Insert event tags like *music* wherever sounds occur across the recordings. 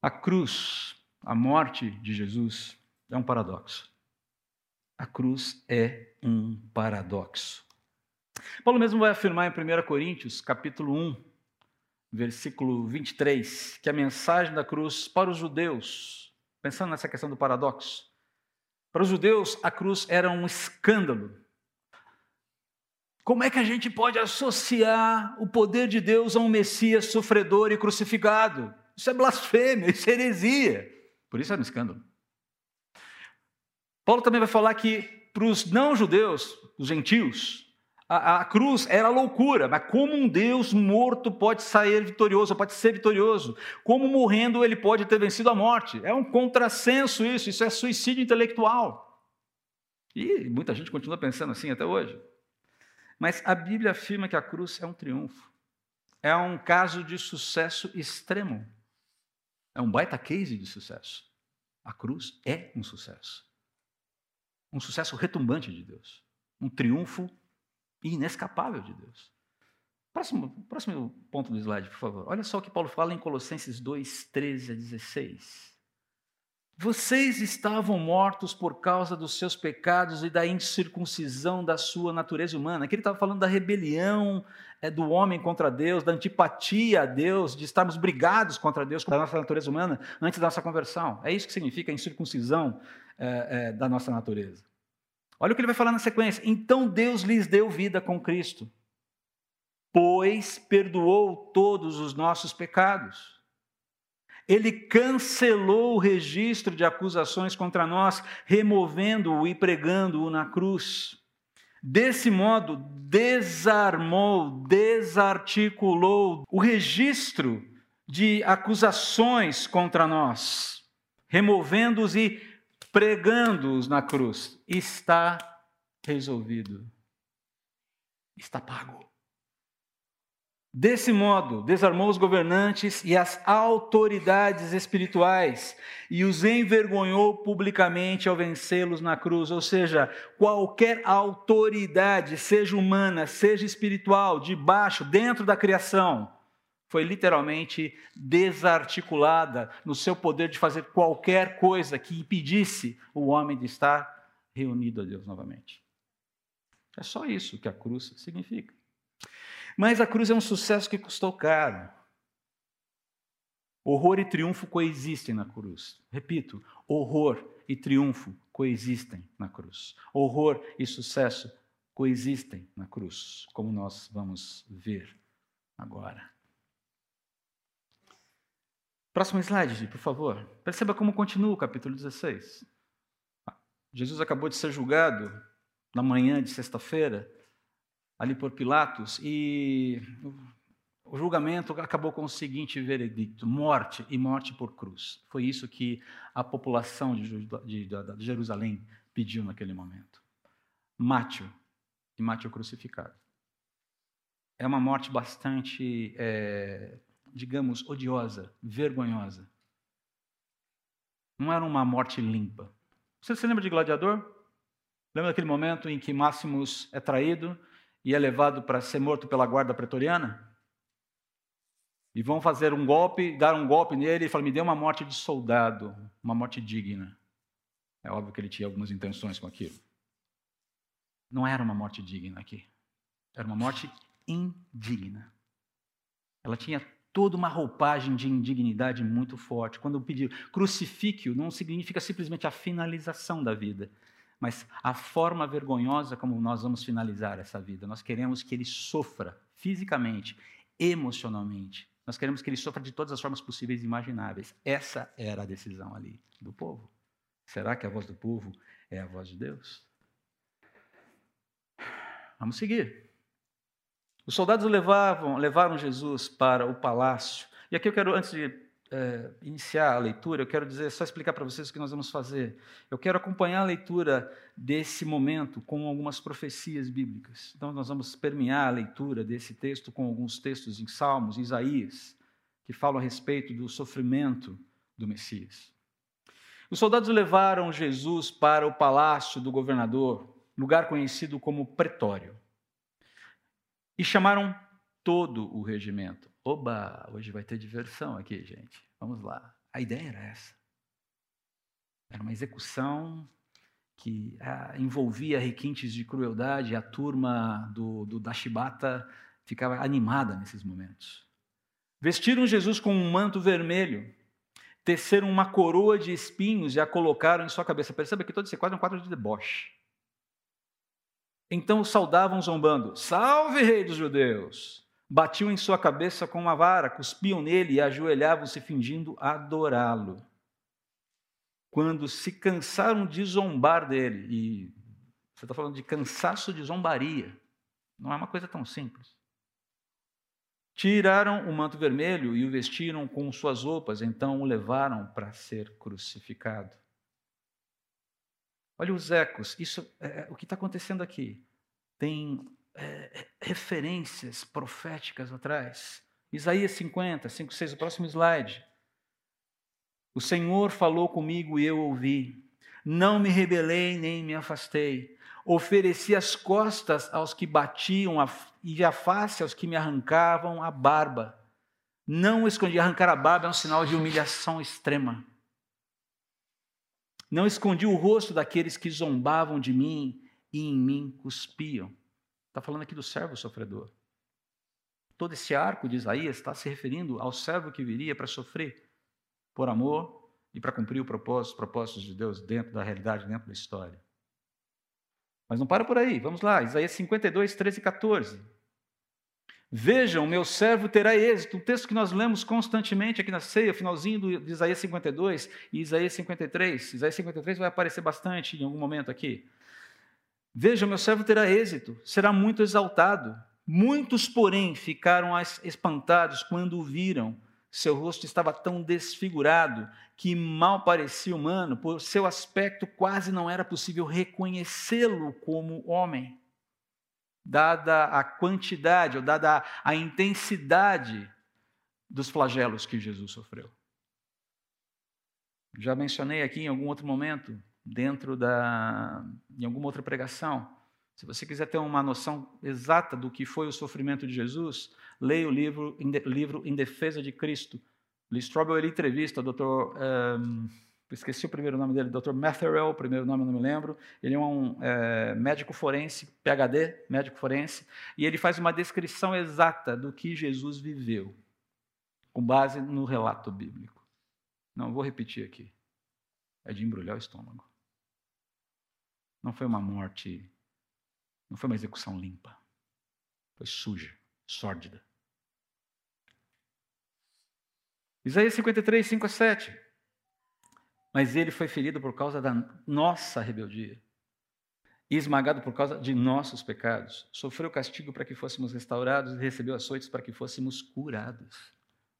A cruz, a morte de Jesus, é um paradoxo. A cruz é um paradoxo. Paulo mesmo vai afirmar em 1 Coríntios, capítulo 1, versículo 23, que a mensagem da cruz para os judeus, pensando nessa questão do paradoxo, para os judeus a cruz era um escândalo. Como é que a gente pode associar o poder de Deus a um Messias sofredor e crucificado? Isso é blasfêmia, isso é heresia. Por isso era um escândalo. Paulo também vai falar que para os não-judeus, os gentios, a, a, cruz era loucura, mas como um Deus morto pode sair vitorioso, pode ser vitorioso? Como morrendo ele pode ter vencido a morte? É um contrassenso isso, isso é suicídio intelectual. E muita gente continua pensando assim até hoje. Mas a Bíblia afirma que a cruz é um triunfo. É um caso de sucesso extremo. É um baita case de sucesso. A cruz é um sucesso. Um sucesso retumbante de Deus. Um triunfo inescapável de Deus. Próximo, próximo ponto do slide, por favor. Olha só o que Paulo fala em Colossenses 2, 13 a 16. Vocês estavam mortos por causa dos seus pecados e da incircuncisão da sua natureza humana. Aqui ele estava falando da rebelião é, do homem contra Deus, da antipatia a Deus, de estarmos brigados contra Deus, contra a nossa natureza humana, antes da nossa conversão. É isso que significa a incircuncisão é, é, da nossa natureza. Olha o que ele vai falar na sequência. Então Deus lhes deu vida com Cristo, pois perdoou todos os nossos pecados. Ele cancelou o registro de acusações contra nós, removendo-o e pregando-o na cruz. Desse modo, desarmou, desarticulou o registro de acusações contra nós, removendo-os e pregando-os na cruz, está resolvido. Está pago. Desse modo, desarmou os governantes e as autoridades espirituais e os envergonhou publicamente ao vencê-los na cruz. Ou seja, qualquer autoridade, seja humana, seja espiritual, de baixo, dentro da criação, foi literalmente desarticulada no seu poder de fazer qualquer coisa que impedisse o homem de estar reunido a Deus novamente. É só isso que a cruz significa. Mas a cruz é um sucesso que custou caro. Horror e triunfo coexistem na cruz. Repito, horror e triunfo coexistem na cruz. Horror e sucesso coexistem na cruz, como nós vamos ver agora. Próximo slide, por favor. Perceba como continua o capítulo 16. Jesus acabou de ser julgado na manhã de sexta-feira, ali por Pilatos, e o julgamento acabou com o seguinte veredicto: morte e morte por cruz. Foi isso que a população de, Jerusalém pediu naquele momento. Mate-o e mate-o crucificado. É uma morte bastante é, digamos, odiosa, vergonhosa. Não era uma morte limpa. Você se lembra de Gladiador? Lembra daquele momento em que Máximos é traído e é levado para ser morto pela guarda pretoriana? E vão fazer um golpe, dar um golpe nele e falar: me dê uma morte de soldado, uma morte digna. É óbvio que ele tinha algumas intenções com aquilo. Não era uma morte digna aqui. Era uma morte indigna. Ela tinha toda uma roupagem de indignidade muito forte. Quando eu pedi crucifíquio, não significa simplesmente a finalização da vida, mas a forma vergonhosa como nós vamos finalizar essa vida. Nós queremos que ele sofra fisicamente, emocionalmente. Nós queremos que ele sofra de todas as formas possíveis e imagináveis. Essa era a decisão ali do povo. Será que a voz do povo é a voz de Deus? Vamos seguir. Os soldados levavam, levaram Jesus para o palácio. E aqui eu quero, antes de é, iniciar a leitura, eu quero dizer, só explicar para vocês o que nós vamos fazer. Eu quero acompanhar a leitura desse momento com algumas profecias bíblicas. Então, nós vamos permear a leitura desse texto com alguns textos em Salmos, Isaías, que falam a respeito do sofrimento do Messias. Os soldados levaram Jesus para o palácio do governador, lugar conhecido como Pretório e chamaram todo o regimento. Oba, hoje vai ter diversão aqui, gente. Vamos lá. A ideia era essa. Era uma execução que ah, envolvia requintes de crueldade, a turma do, do, da chibata ficava animada nesses momentos. Vestiram Jesus com um manto vermelho, teceram uma coroa de espinhos e a colocaram em sua cabeça. Perceba que todo esse quadro é um quadro de deboche. Então saudavam zombando: Salve, rei dos judeus! Batiam em sua cabeça com uma vara, cuspiam nele e ajoelhavam-se fingindo adorá-lo. Quando se cansaram de zombar dele, e você está falando de cansaço de zombaria, não é uma coisa tão simples. Tiraram o manto vermelho e o vestiram com suas roupas, então o levaram para ser crucificado. Olha os ecos, isso é, é o que está acontecendo aqui. Tem é, referências proféticas atrás. Isaías 50, 5, 6, o próximo slide. O Senhor falou comigo e eu ouvi. Não me rebelei nem me afastei. Ofereci as costas aos que batiam a, e a face aos que me arrancavam a barba. Não escondi. Arrancar a barba é um sinal de humilhação extrema. Não escondi o rosto daqueles que zombavam de mim e em mim cuspiam. Está falando aqui do servo sofredor. Todo esse arco de Isaías está se referindo ao servo que viria para sofrer por amor e para cumprir o propósito, os propósitos de Deus dentro da realidade, dentro da história. Mas não para por aí, vamos lá, Isaías 52, 13 e 14. Vejam, meu servo terá êxito. Um texto que nós lemos constantemente aqui na ceia, finalzinho de Isaías 52 e Isaías 53. Isaías 53 vai aparecer bastante em algum momento aqui. Veja, meu servo terá êxito, será muito exaltado. Muitos, porém, ficaram espantados quando o viram. Seu rosto estava tão desfigurado que mal parecia humano, por seu aspecto quase não era possível reconhecê-lo como homem, dada a quantidade ou dada a intensidade dos flagelos que Jesus sofreu. Já mencionei aqui em algum outro momento dentro da em alguma outra pregação. Se você quiser ter uma noção exata do que foi o sofrimento de Jesus, leia o livro, livro Em Defesa de Cristo. Lee Strobel ele entrevista o doutor, um, esqueci o primeiro nome dele, Dr. Matherell, o primeiro nome não me lembro. Ele é um é, médico forense, PhD, médico forense, e ele faz uma descrição exata do que Jesus viveu, com base no relato bíblico. Não vou repetir aqui. É de embrulhar o estômago. Não foi uma morte, não foi uma execução limpa. Foi suja, sórdida. Isaías 53, 5 a 7. Mas ele foi ferido por causa da nossa rebeldia e esmagado por causa de nossos pecados. Sofreu castigo para que fôssemos restaurados e recebeu açoites para que fôssemos curados.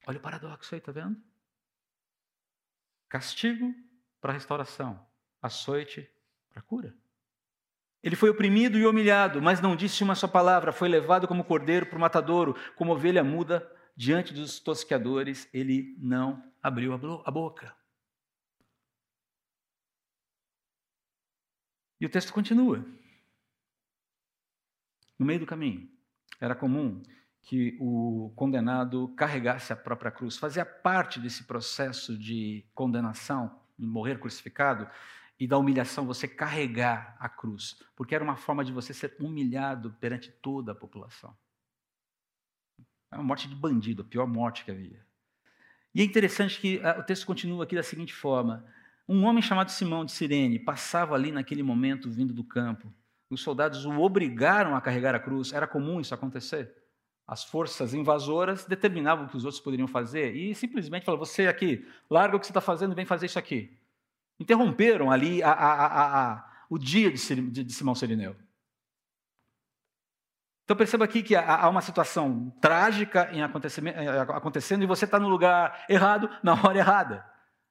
Olha o paradoxo aí, está vendo? Castigo para restauração, açoite para cura. Ele foi oprimido e humilhado, mas não disse uma só palavra, foi levado como cordeiro para o matadouro, como ovelha muda diante dos tosqueadores, ele não abriu a boca. E o texto continua. No meio do caminho, era comum que o condenado carregasse a própria cruz, fazia parte desse processo de condenação, de morrer crucificado, e da humilhação você carregar a cruz, porque era uma forma de você ser humilhado perante toda a população. É uma morte de bandido, a pior morte que havia. E é interessante que ah, o texto continua aqui da seguinte forma: um homem chamado Simão de Sirene passava ali naquele momento vindo do campo. Os soldados o obrigaram a carregar a cruz. Era comum isso acontecer. As forças invasoras determinavam o que os outros poderiam fazer e simplesmente falavam: você aqui, larga o que você está fazendo e vem fazer isso aqui interromperam ali a, a, a, o dia de, de Simão Sirineu. Então perceba aqui que há uma situação trágica em acontecendo e você está no lugar errado, na hora errada.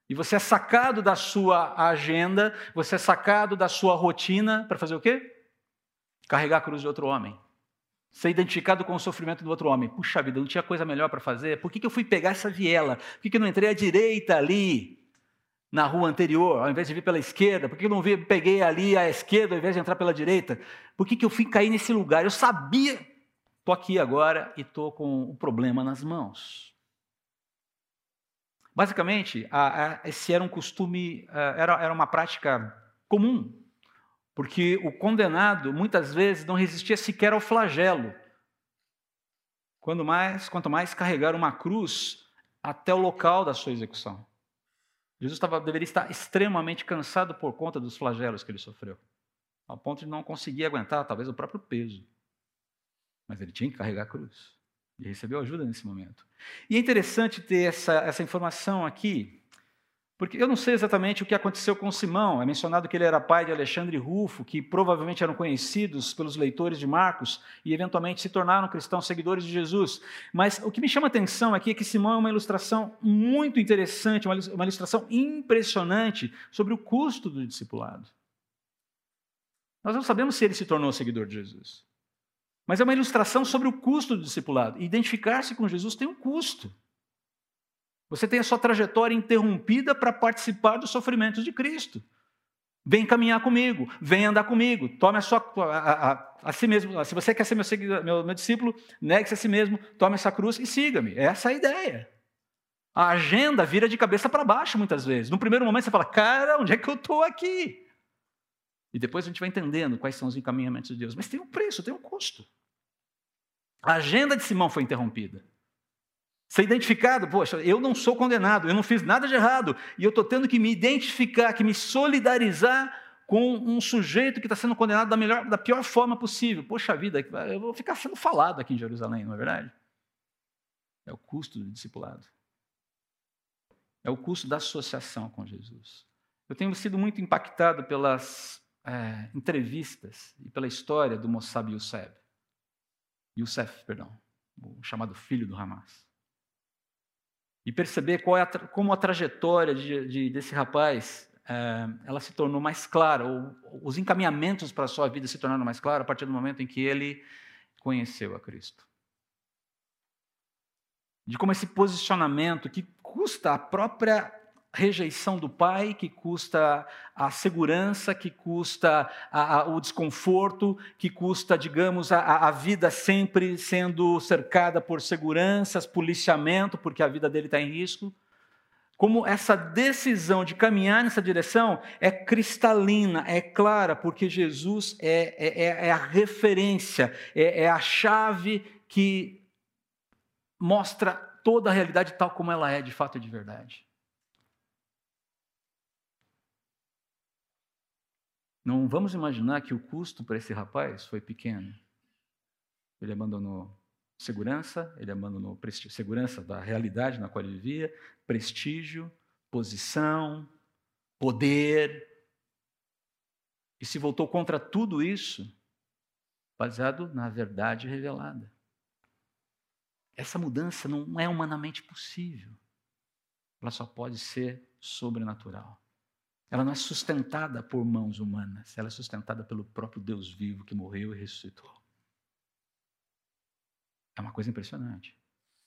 E você é sacado da sua agenda, você é sacado da sua rotina para fazer o quê? Carregar a cruz de outro homem. Ser identificado com o sofrimento do outro homem. Puxa vida, não tinha coisa melhor para fazer? Por que, que eu fui pegar essa viela? Por que, que eu não entrei à direita ali? Na rua anterior, ao invés de vir pela esquerda? Por que eu não vi, peguei ali à esquerda ao invés de entrar pela direita? Por que, que eu fui cair nesse lugar? Eu sabia, estou aqui agora e estou com o problema nas mãos. Basicamente, a, a, esse era um costume, era, era uma prática comum, porque o condenado muitas vezes não resistia sequer ao flagelo. Quando mais, quanto mais carregar uma cruz até o local da sua execução. Jesus deveria estar extremamente cansado por conta dos flagelos que ele sofreu, ao ponto de não conseguir aguentar, talvez, o próprio peso. Mas ele tinha que carregar a cruz. E recebeu ajuda nesse momento. E é interessante ter essa, essa informação aqui, porque eu não sei exatamente o que aconteceu com Simão. É mencionado que ele era pai de Alexandre Rufo, que provavelmente eram conhecidos pelos leitores de Marcos e eventualmente se tornaram cristãos seguidores de Jesus. Mas o que me chama a atenção aqui é que Simão é uma ilustração muito interessante, uma ilustração impressionante sobre o custo do discipulado. Nós não sabemos se ele se tornou seguidor de Jesus. Mas é uma ilustração sobre o custo do discipulado. Identificar-se com Jesus tem um custo. Você tem a sua trajetória interrompida para participar dos sofrimentos de Cristo. Vem caminhar comigo, vem andar comigo, tome a sua a, a, a si mesmo. Se você quer ser meu, meu, meu discípulo, negue-se a si mesmo, tome essa cruz e siga-me. Essa é a ideia. A agenda vira de cabeça para baixo muitas vezes. No primeiro momento você fala, cara, onde é que eu estou aqui? E depois a gente vai entendendo quais são os encaminhamentos de Deus. Mas tem um preço, tem um custo. A agenda de Simão foi interrompida. Ser identificado, poxa, eu não sou condenado, eu não fiz nada de errado, e eu estou tendo que me identificar, que me solidarizar com um sujeito que está sendo condenado da, melhor, da pior forma possível. Poxa vida, eu vou ficar sendo falado aqui em Jerusalém, não é verdade? É o custo do discipulado. É o custo da associação com Jesus. Eu tenho sido muito impactado pelas é, entrevistas e pela história do Mossab Youssef. Youssef, perdão, o chamado filho do Hamas. E perceber qual é a, como a trajetória de, de, desse rapaz é, ela se tornou mais clara, ou, os encaminhamentos para a sua vida se tornaram mais claros a partir do momento em que ele conheceu a Cristo. De como esse posicionamento que custa a própria rejeição do pai, que custa a segurança, que custa a, a, o desconforto, que custa, digamos, a, a, vida sempre sendo cercada por seguranças, policiamento, porque a vida dele está em risco. Como essa decisão de caminhar nessa direção é cristalina, é clara, porque Jesus é, é, é, é a referência, é, é a chave que mostra toda a realidade tal como ela é de fato e de verdade. Não vamos imaginar que o custo para esse rapaz foi pequeno. Ele abandonou segurança, ele abandonou segurança da realidade na qual ele vivia, prestígio, posição, poder. E se voltou contra tudo isso, baseado na verdade revelada. Essa mudança não é humanamente possível. Ela só pode ser sobrenatural. Ela não é sustentada por mãos humanas, ela é sustentada pelo próprio Deus vivo que morreu e ressuscitou. É uma coisa impressionante.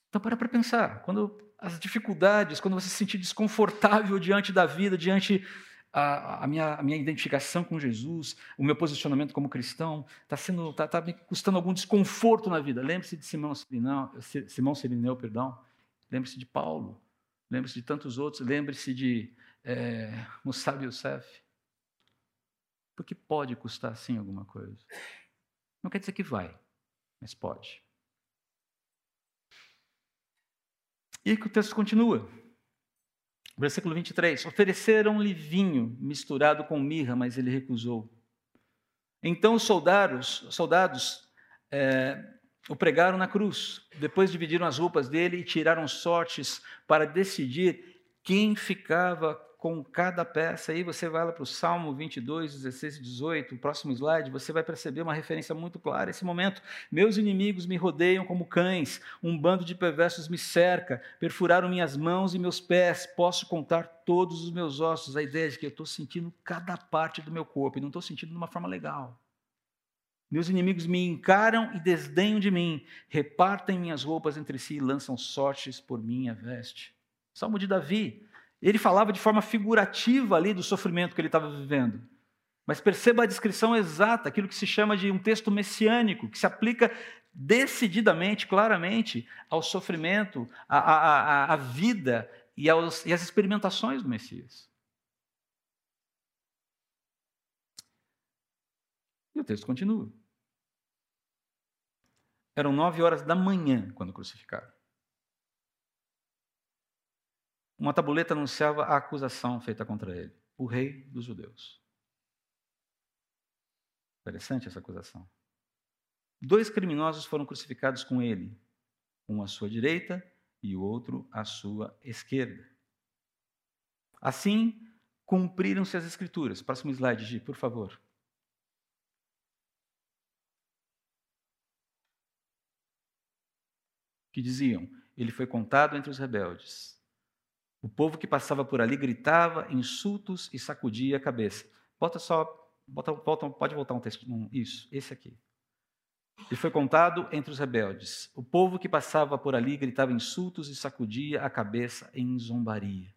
Então, para para pensar. Quando as dificuldades, quando você se sentir desconfortável diante da vida, diante a, a, minha, a minha identificação com Jesus, o meu posicionamento como cristão, está tá, tá me custando algum desconforto na vida. Lembre-se de Simão Sirineu, Simão Sirineu, perdão. Lembre-se de Paulo. Lembre-se de tantos outros. Lembre-se de é, Musab Youssef? Porque pode custar sim alguma coisa. Não quer dizer que vai, mas pode. E que o texto continua. Versículo 23. Ofereceram-lhe vinho misturado com mirra, mas ele recusou. Então os soldados, soldados é, o pregaram na cruz. Depois dividiram as roupas dele e tiraram sortes para decidir quem ficava com cada peça. Aí você vai lá para o Salmo 22, 16 e 18, o próximo slide, você vai perceber uma referência muito clara esse momento. Meus inimigos me rodeiam como cães, um bando de perversos me cerca, perfuraram minhas mãos e meus pés, posso contar todos os meus ossos. A ideia de que eu estou sentindo cada parte do meu corpo e não estou sentindo de uma forma legal. Meus inimigos me encaram e desdenham de mim, repartem minhas roupas entre si e lançam sortes por minha veste. Salmo de Davi, ele falava de forma figurativa ali do sofrimento que ele estava vivendo. Mas perceba a descrição exata, aquilo que se chama de um texto messiânico, que se aplica decididamente, claramente, ao sofrimento, à, à, à vida e, aos, e às experimentações do Messias. E o texto continua. Eram nove horas da manhã quando crucificaram. Uma tabuleta anunciava a acusação feita contra ele, o rei dos judeus. Interessante essa acusação. Dois criminosos foram crucificados com ele, um à sua direita e o outro à sua esquerda. Assim, cumpriram-se as escrituras. Próximo slide, Gi, por favor. Que diziam: Ele foi contado entre os rebeldes. O povo que passava por ali gritava insultos e sacudia a cabeça. Bota só, bota, pode voltar um texto. Um, isso, esse aqui. E foi contado entre os rebeldes. O povo que passava por ali gritava insultos e sacudia a cabeça em zombaria.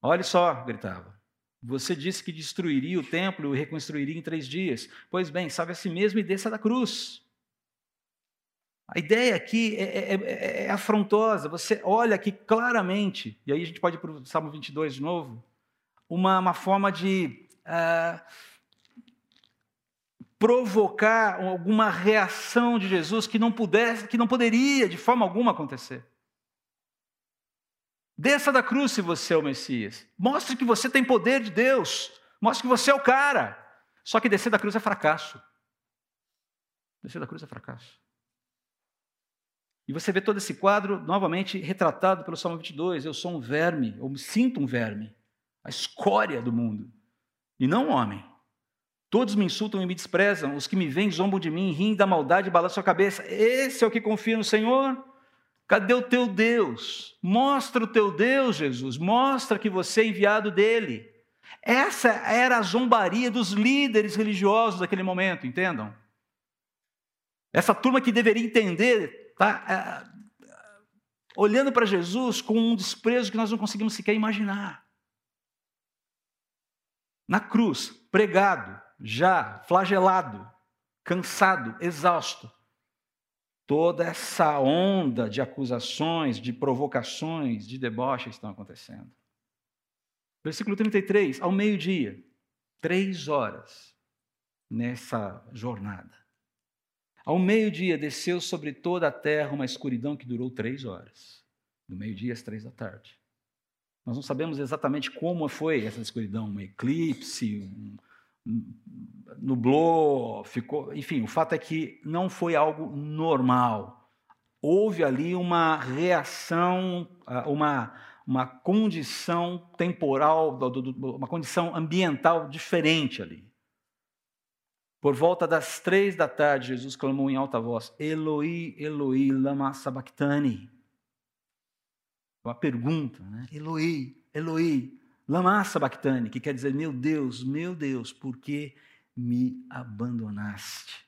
Olhe só, gritava. Você disse que destruiria o templo e o reconstruiria em três dias. Pois bem, salve a si mesmo e desça da cruz. A ideia aqui é, é, é, é afrontosa. Você olha aqui claramente, e aí a gente pode ir para o Salmo 22 de novo, uma, uma forma de. Uh, provocar alguma reação de Jesus que não pudesse, que não poderia de forma alguma acontecer. Desça da cruz se você é o Messias. Mostre que você tem poder de Deus. Mostre que você é o cara. Só que descer da cruz é fracasso. Descer da cruz é fracasso. E você vê todo esse quadro novamente retratado pelo Salmo 22. Eu sou um verme, eu me sinto um verme, a escória do mundo, e não um homem. Todos me insultam e me desprezam, os que me veem zombam de mim, riem da maldade e balançam a cabeça. Esse é o que confia no Senhor? Cadê o teu Deus? Mostra o teu Deus, Jesus. Mostra que você é enviado dele. Essa era a zombaria dos líderes religiosos daquele momento, entendam? Essa turma que deveria entender, tá? É, olhando para Jesus com um desprezo que nós não conseguimos sequer imaginar. Na cruz, pregado, já flagelado, cansado, exausto. Toda essa onda de acusações, de provocações, de deboche estão acontecendo. Versículo 33, ao meio-dia, três horas nessa jornada. Ao meio-dia desceu sobre toda a terra uma escuridão que durou três horas, do meio-dia às três da tarde. Nós não sabemos exatamente como foi essa escuridão, um eclipse, um, nublou, ficou. Enfim, o fato é que não foi algo normal. Houve ali uma reação, ah, uma, uma condição temporal, uma condição ambiental diferente ali. Por volta das três da tarde, Jesus clamou em alta voz: Eloi, Eloi, lama sabachthani. Uma pergunta, né? Eloi, Eloi, Lama sabachthani, que quer dizer, meu Deus, meu Deus, por que me abandonaste?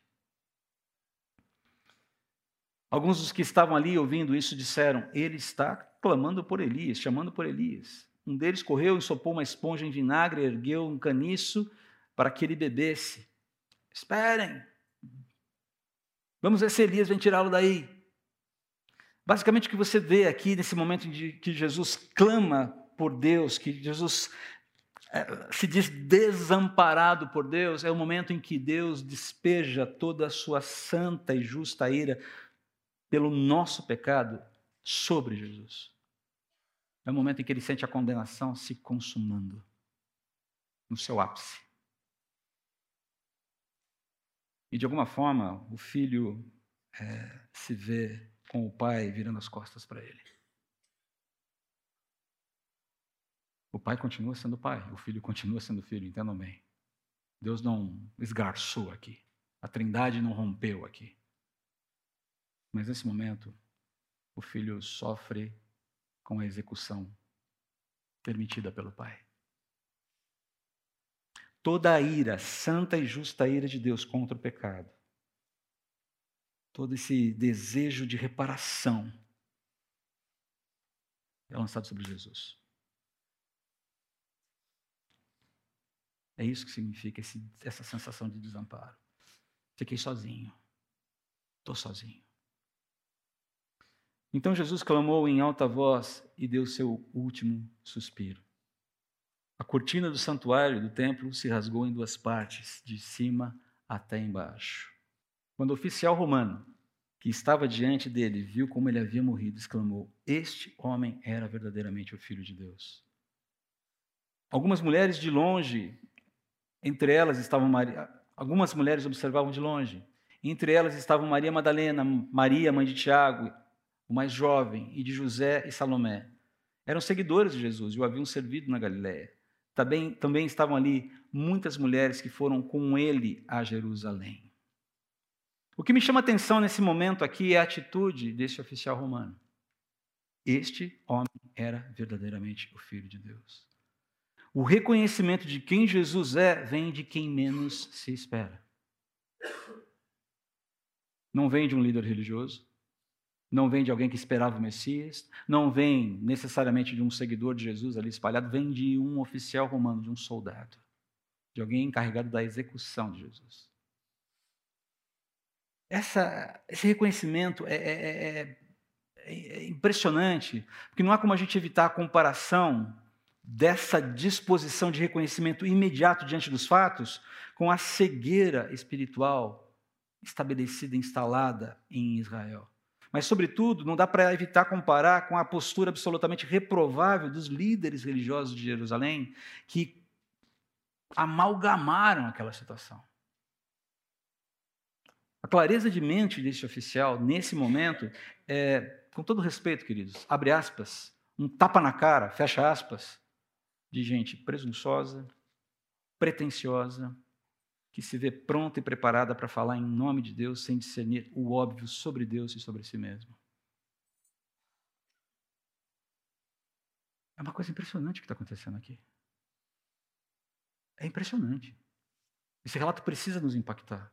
Alguns dos que estavam ali ouvindo isso disseram: Ele está clamando por Elias, chamando por Elias. Um deles correu, ensopou uma esponja em vinagre, ergueu um caniço para que ele bebesse. Esperem, vamos ver se Elias vem tirá-lo daí. Basicamente, o que você vê aqui nesse momento em que Jesus clama por Deus, que Jesus é, se diz desamparado por Deus, é o momento em que Deus despeja toda a sua santa e justa ira pelo nosso pecado sobre Jesus. É o momento em que ele sente a condenação se consumando no seu ápice. E de alguma forma, o filho é, se vê com o pai virando as costas para ele. O pai continua sendo pai, o filho continua sendo filho, entendam bem. Deus não esgarçou aqui. A trindade não rompeu aqui. Mas nesse momento, o filho sofre com a execução permitida pelo pai. Toda a ira, santa e justa ira de Deus contra o pecado, todo esse desejo de reparação é lançado sobre Jesus. É isso que significa esse, essa sensação de desamparo. Fiquei sozinho. Estou sozinho. Então Jesus clamou em alta voz e deu seu último suspiro. A cortina do santuário do templo se rasgou em duas partes, de cima até embaixo. Quando o oficial romano, que estava diante dele, viu como ele havia morrido, exclamou: Este homem era verdadeiramente o Filho de Deus. Algumas mulheres de longe, entre elas estavam Maria, algumas mulheres observavam de longe. Entre elas estavam Maria Madalena, Maria, mãe de Tiago, o mais jovem, e de José e Salomé. Eram seguidores de Jesus e o haviam servido na Galiléia. Também, também estavam ali muitas mulheres que foram com ele a Jerusalém. O que me chama atenção nesse momento aqui é a atitude deste oficial romano. Este homem era verdadeiramente o Filho de Deus. O reconhecimento de quem Jesus é vem de quem menos se espera. Não vem de um líder religioso, não vem de alguém que esperava o Messias, não vem necessariamente de um seguidor de Jesus ali espalhado, vem de um oficial romano, de um soldado, de alguém encarregado da execução de Jesus. Essa, esse reconhecimento é, é, é, é impressionante, porque não há como a gente evitar a comparação dessa disposição de reconhecimento imediato diante dos fatos com a cegueira espiritual estabelecida, instalada em Israel. Mas, sobretudo, não dá para evitar comparar com a postura absolutamente reprovável dos líderes religiosos de Jerusalém, que amalgamaram aquela situação. A clareza de mente desse oficial, nesse momento, é, com todo respeito, queridos, abre aspas, um tapa na cara, fecha aspas, de gente presunçosa, pretensiosa, que se vê pronta e preparada para falar em nome de Deus sem discernir o óbvio sobre Deus e sobre si mesmo. É uma coisa impressionante o que está acontecendo aqui. É impressionante. Esse relato precisa nos impactar.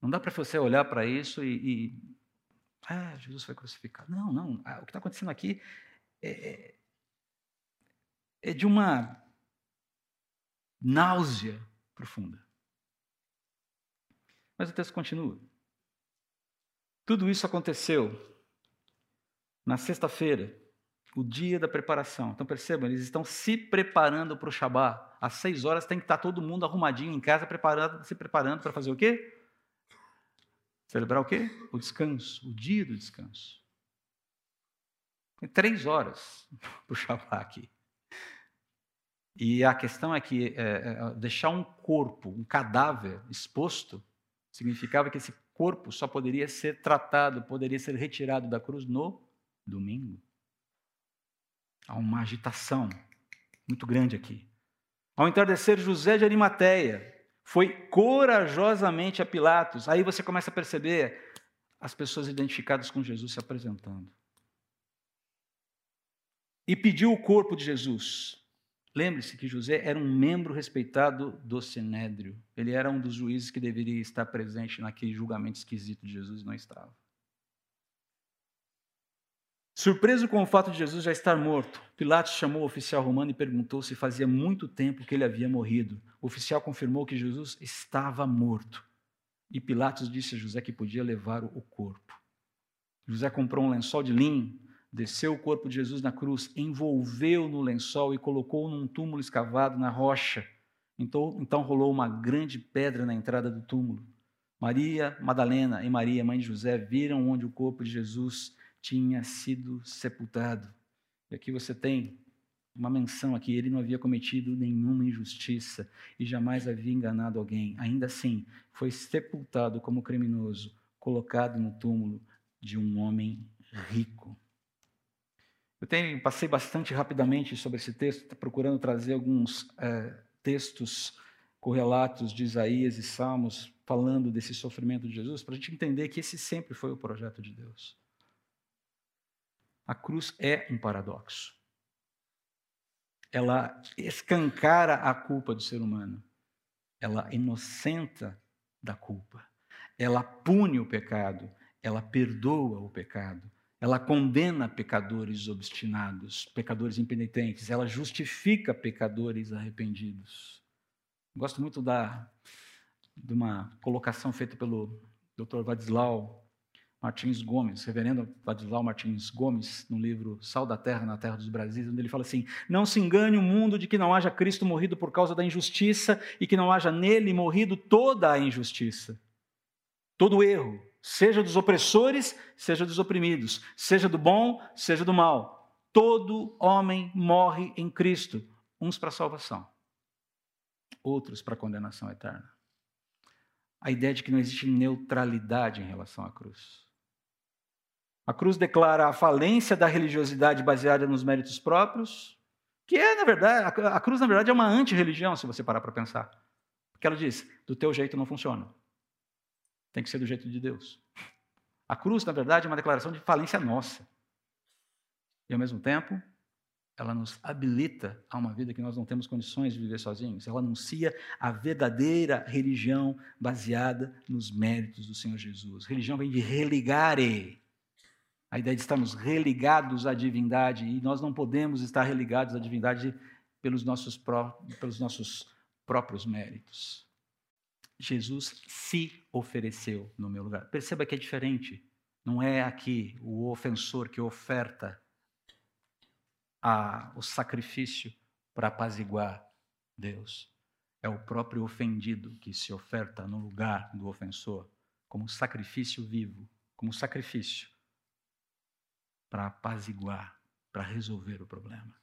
Não dá para você olhar para isso e, e. Ah, Jesus foi crucificado. Não, não. Ah, o que está acontecendo aqui é, é, é de uma náusea profunda. Mas o texto continua. Tudo isso aconteceu na sexta-feira, o dia da preparação. Então percebam, eles estão se preparando para o Shabá. Às seis horas tem que estar todo mundo arrumadinho em casa, preparando, se preparando para fazer o quê? Celebrar o quê? O descanso, o dia do descanso. Tem três horas *laughs* para o Shabá aqui. E a questão é que é, é, deixar um corpo, um cadáver exposto, Significava que esse corpo só poderia ser tratado, poderia ser retirado da cruz no domingo. Há uma agitação muito grande aqui. Ao entardecer, José de Arimateia foi corajosamente a Pilatos. Aí você começa a perceber as pessoas identificadas com Jesus se apresentando. E pediu o corpo de Jesus. Lembre-se que José era um membro respeitado do Sinédrio. Ele era um dos juízes que deveria estar presente naquele julgamento esquisito de Jesus e não estava. Surpreso com o fato de Jesus já estar morto, Pilatos chamou o oficial romano e perguntou se fazia muito tempo que ele havia morrido. O oficial confirmou que Jesus estava morto. E Pilatos disse a José que podia levar o corpo. José comprou um lençol de linho desceu o corpo de Jesus na cruz, envolveu no lençol e colocou num túmulo escavado na rocha. Então, então rolou uma grande pedra na entrada do túmulo. Maria Madalena e Maria, mãe de José, viram onde o corpo de Jesus tinha sido sepultado. E aqui você tem uma menção aqui, ele não havia cometido nenhuma injustiça e jamais havia enganado alguém. Ainda assim, foi sepultado como criminoso, colocado no túmulo de um homem rico. Eu tenho, passei bastante rapidamente sobre esse texto, procurando trazer alguns é, textos correlatos de Isaías e Salmos falando desse sofrimento de Jesus, para a gente entender que esse sempre foi o projeto de Deus. A cruz é um paradoxo. Ela escancara a culpa do ser humano. Ela inocenta da culpa. Ela pune o pecado. Ela perdoa o pecado. Ela condena pecadores obstinados, pecadores impenitentes, ela justifica pecadores arrependidos. Gosto muito da, de uma colocação feita pelo Dr. Vadislau Martins Gomes, reverendo Vadislau Martins Gomes, no livro Sal da Terra na Terra dos Brasis, onde ele fala assim: Não se engane o mundo de que não haja Cristo morrido por causa da injustiça e que não haja nele morrido toda a injustiça, todo o erro, seja dos opressores, seja dos oprimidos, seja do bom, seja do mal. Todo homem morre em Cristo, uns para salvação, outros para condenação eterna. A ideia de que não existe neutralidade em relação à cruz. A cruz declara a falência da religiosidade baseada nos méritos próprios, que é, na verdade, a cruz, na verdade, é uma anti-religião, se você parar para pensar. Porque ela diz: do teu jeito não funciona. Tem que ser do jeito de Deus. A cruz, na verdade, é uma declaração de falência nossa. E, ao mesmo tempo, ela nos habilita a uma vida que nós não temos condições de viver sozinhos. Ela anuncia a verdadeira religião baseada nos méritos do Senhor Jesus. Religião vem de religare, a ideia de estarmos religados à divindade, e nós não podemos estar religados à divindade pelos nossos, pró pelos nossos próprios méritos. Jesus se ofereceu no meu lugar. Perceba que é diferente. Não é aqui o ofensor que oferta a, o sacrifício para apaziguar Deus. É o próprio ofendido que se oferta no lugar do ofensor, como sacrifício vivo, como sacrifício para apaziguar, para resolver o problema.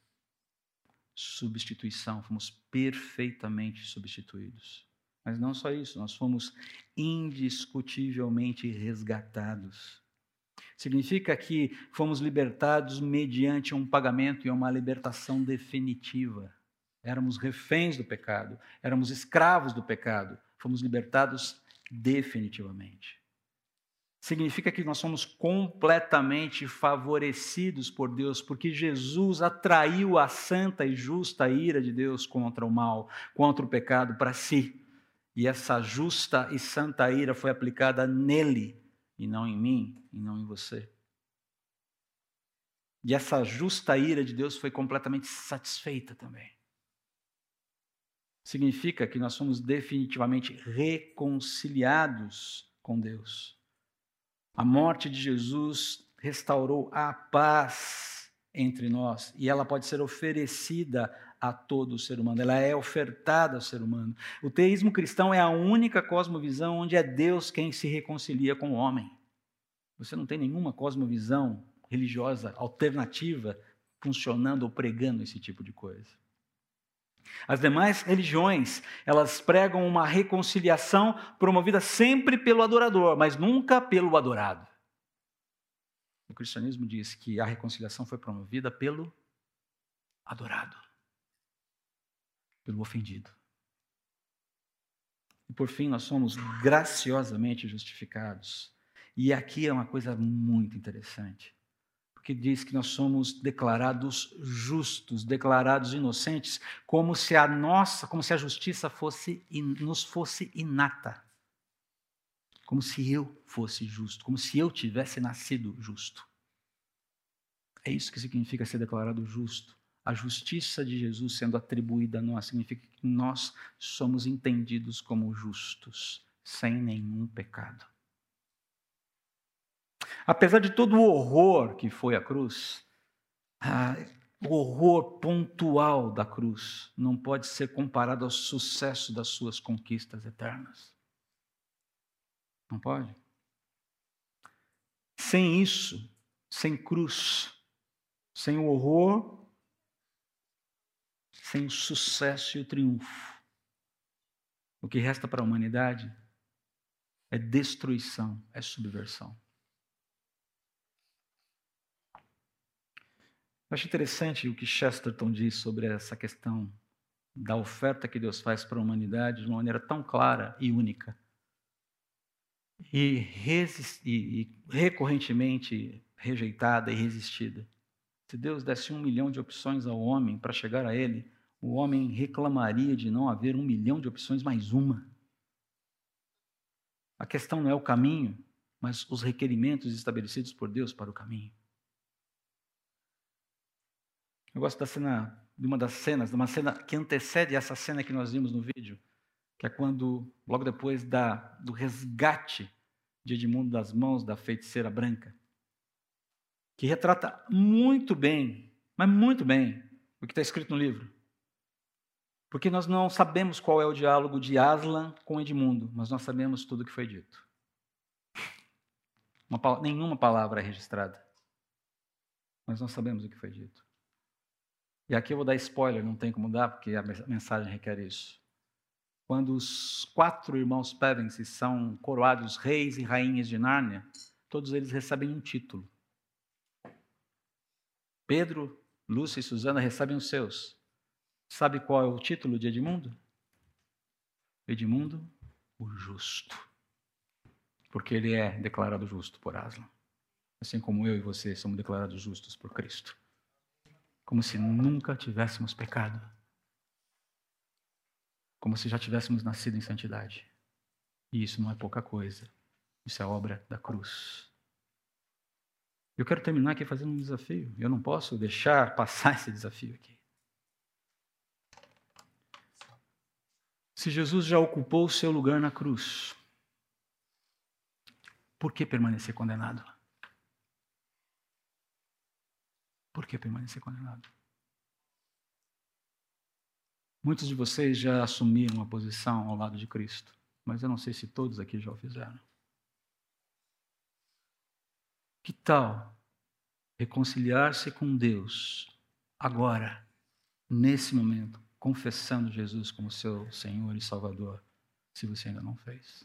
Substituição, fomos perfeitamente substituídos. Mas não só isso, nós fomos indiscutivelmente resgatados. Significa que fomos libertados mediante um pagamento e uma libertação definitiva. Éramos reféns do pecado, éramos escravos do pecado, fomos libertados definitivamente significa que nós somos completamente favorecidos por Deus, porque Jesus atraiu a santa e justa ira de Deus contra o mal, contra o pecado para si. E essa justa e santa ira foi aplicada nele, e não em mim, e não em você. E essa justa ira de Deus foi completamente satisfeita também. Significa que nós somos definitivamente reconciliados com Deus. A morte de Jesus restaurou a paz entre nós e ela pode ser oferecida a todo o ser humano, ela é ofertada ao ser humano. O teísmo cristão é a única cosmovisão onde é Deus quem se reconcilia com o homem. Você não tem nenhuma cosmovisão religiosa alternativa funcionando ou pregando esse tipo de coisa. As demais religiões, elas pregam uma reconciliação promovida sempre pelo adorador, mas nunca pelo adorado. O cristianismo diz que a reconciliação foi promovida pelo adorado, pelo ofendido. E por fim, nós somos graciosamente justificados. E aqui é uma coisa muito interessante porque diz que nós somos declarados justos, declarados inocentes, como se a nossa, como se a justiça fosse nos fosse inata. Como se eu fosse justo, como se eu tivesse nascido justo. É isso que significa ser declarado justo. A justiça de Jesus sendo atribuída a nós significa que nós somos entendidos como justos, sem nenhum pecado. Apesar de todo o horror que foi a cruz, ah, o horror pontual da cruz não pode ser comparado ao sucesso das suas conquistas eternas. Não pode. Sem isso, sem cruz, sem o horror, sem o sucesso e o triunfo, o que resta para a humanidade é destruição, é subversão. Eu acho interessante o que Chesterton diz sobre essa questão da oferta que Deus faz para a humanidade de uma maneira tão clara e única. E, e, e recorrentemente rejeitada e resistida. Se Deus desse um milhão de opções ao homem para chegar a Ele, o homem reclamaria de não haver um milhão de opções mais uma. A questão não é o caminho, mas os requerimentos estabelecidos por Deus para o caminho. Eu gosto da cena, de uma das cenas, de uma cena que antecede essa cena que nós vimos no vídeo, que é quando, logo depois da, do resgate de Edmundo das mãos da feiticeira branca, que retrata muito bem, mas muito bem, o que está escrito no livro. Porque nós não sabemos qual é o diálogo de Aslan com Edmundo, mas nós sabemos tudo o que foi dito. Uma, nenhuma palavra é registrada, mas nós sabemos o que foi dito. E aqui eu vou dar spoiler, não tem como dar, porque a mensagem requer isso. Quando os quatro irmãos Pevensey são coroados reis e rainhas de Nárnia, todos eles recebem um título. Pedro, Lúcia e Susana recebem os seus. Sabe qual é o título de Edmundo? Edmundo, o justo. Porque ele é declarado justo por Aslan. Assim como eu e você somos declarados justos por Cristo. Como se nunca tivéssemos pecado como se já tivéssemos nascido em santidade. E isso não é pouca coisa. Isso é obra da cruz. Eu quero terminar aqui fazendo um desafio. Eu não posso deixar *laughs* passar esse desafio aqui. Se Jesus já ocupou o seu lugar na cruz, por que permanecer condenado? Por que permanecer condenado? Muitos de vocês já assumiram uma posição ao lado de Cristo, mas eu não sei se todos aqui já o fizeram. Que tal reconciliar-se com Deus agora, nesse momento, confessando Jesus como seu Senhor e Salvador, se você ainda não fez?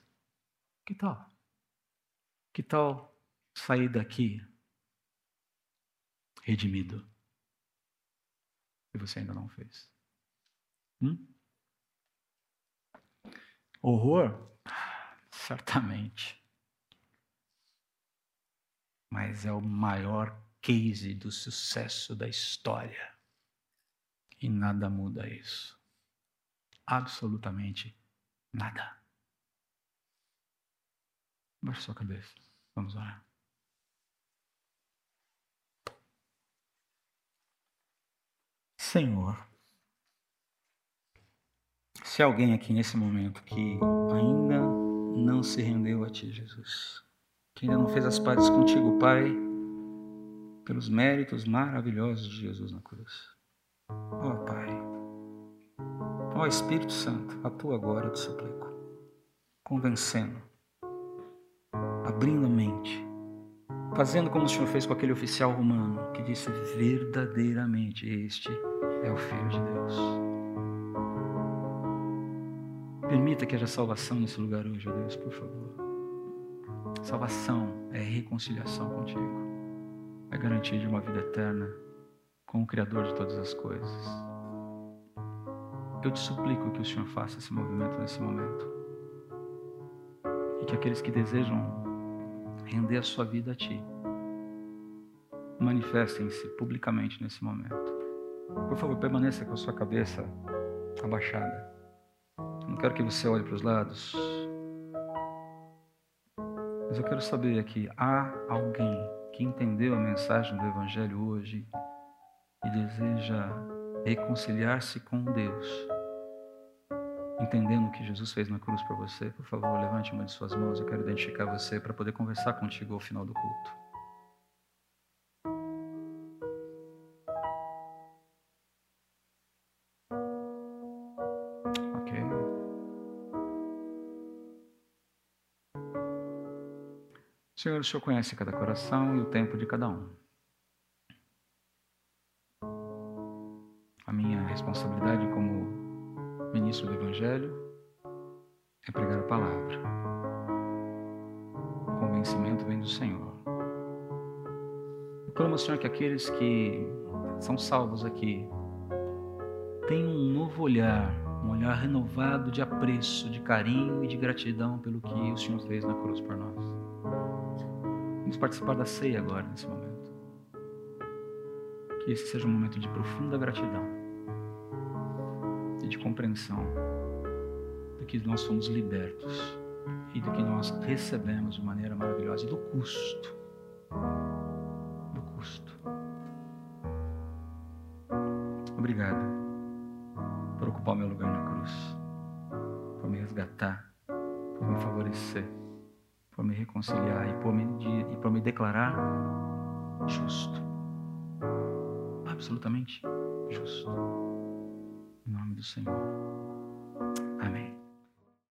Que tal? Que tal sair daqui redimido, se você ainda não fez? Hum? Horror? Certamente. Mas é o maior case do sucesso da história. E nada muda isso. Absolutamente nada. Baixe sua cabeça. Vamos orar. Senhor, se alguém aqui nesse momento que ainda não se rendeu a Ti, Jesus, que ainda não fez as pazes contigo, Pai, pelos méritos maravilhosos de Jesus na cruz. Ó oh, Pai, ó oh, Espírito Santo, atua agora, eu te suplico, convencendo, abrindo a mente, fazendo como o Senhor fez com aquele oficial romano que disse verdadeiramente: Este é o Filho de Deus. Permita que haja salvação nesse lugar hoje, ó Deus, por favor. Salvação é reconciliação contigo. É garantia de uma vida eterna com o Criador de todas as coisas. Eu te suplico que o Senhor faça esse movimento nesse momento. E que aqueles que desejam render a sua vida a Ti manifestem-se publicamente nesse momento. Por favor, permaneça com a sua cabeça abaixada. Não quero que você olhe para os lados. Mas eu quero saber aqui: há alguém que entendeu a mensagem do Evangelho hoje e deseja reconciliar-se com Deus, entendendo o que Jesus fez na cruz para você? Por favor, levante uma de suas mãos. Eu quero identificar você para poder conversar contigo ao final do culto. Senhor, o Senhor conhece cada coração e o tempo de cada um. A minha responsabilidade como ministro do Evangelho é pregar a palavra. O convencimento vem do Senhor. Eu clamo Senhor que aqueles que são salvos aqui tenham um novo olhar, um olhar renovado de apreço, de carinho e de gratidão pelo que o Senhor fez na cruz por nós. Vamos participar da ceia agora, nesse momento. Que esse seja um momento de profunda gratidão e de compreensão do que nós fomos libertos e do que nós recebemos de maneira maravilhosa e do custo. Do custo. Obrigado por ocupar o meu lugar na cruz, por me resgatar, por me favorecer reconciliar e por me, e por me declarar justo. Absolutamente justo. Em nome do Senhor. Amém.